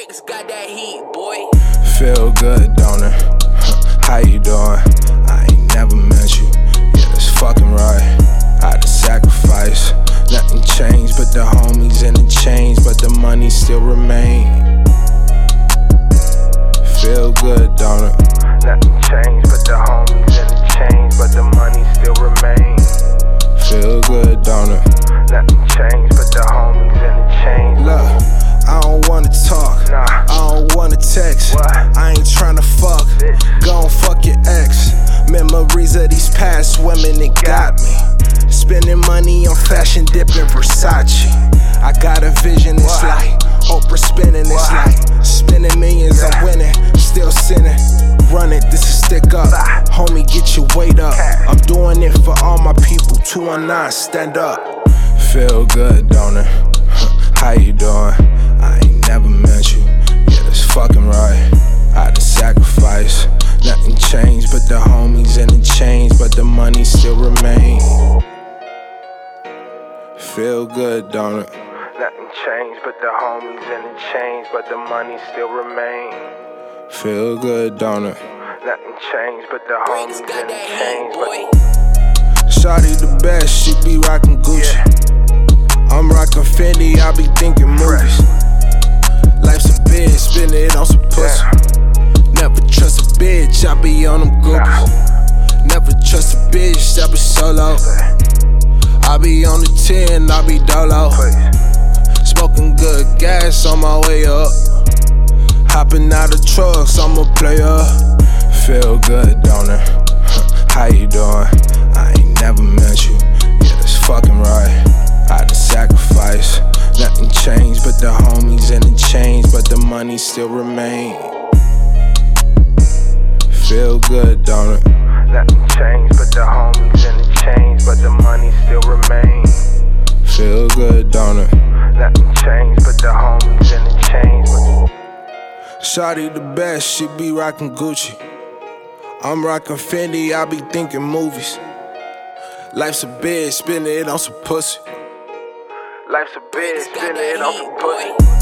Bricks got that heat, boy. Feel good, don't it? How you doing? I ain't never met you. Yeah, that's fucking right. I to sacrifice. Nothing changed but the homies and the change, but the money still remain. Feel good, don't it? Nothing changed but the homies and the change, but the money still remain. Feel good, don't it? Nothing changed Memories of these past women, it got me. Spending money on fashion, dipping Versace. I got a vision, it's like Oprah spinning, it's like spending millions, I'm winning, still sinning. Run it, this is stick up. Homie, get your weight up. I'm doing it for all my people. 219, stand up. Feel good, don't it? How you still remain. Feel good, don't it? Nothing changed but the homies and the change, but the money still remain. Feel good, don't it? Nothing changed but the Bricks homies got and the that heat, change, but boy. Shawty the best, she be rockin' Gucci. I'm rockin' Fendi, I be thinking movies. Life's a bitch, spend it on some pussy. Never trust a bitch, I be on them goopies. Never trust a bitch, I be solo. I be on the 10, I be dolo. Smoking good gas on my way up. Hopping out of trucks, I'm a player. Feel good, don't it? How you doing? I ain't never met you. Yeah, that's fucking right. I to sacrifice. Nothing changed but the homies and the change, but the money still remain. Feel good, don't it? Nothing changed but the homies and the change, but the money still remain. Feel good, don't it? Nothing changed but the homies and the change. But... Shawty the best, she be rockin' Gucci. I'm rockin' Fendi, I be thinking movies. Life's a bitch, spend it on some pussy. Life's a bitch, Bricks spend it on heat, some pussy.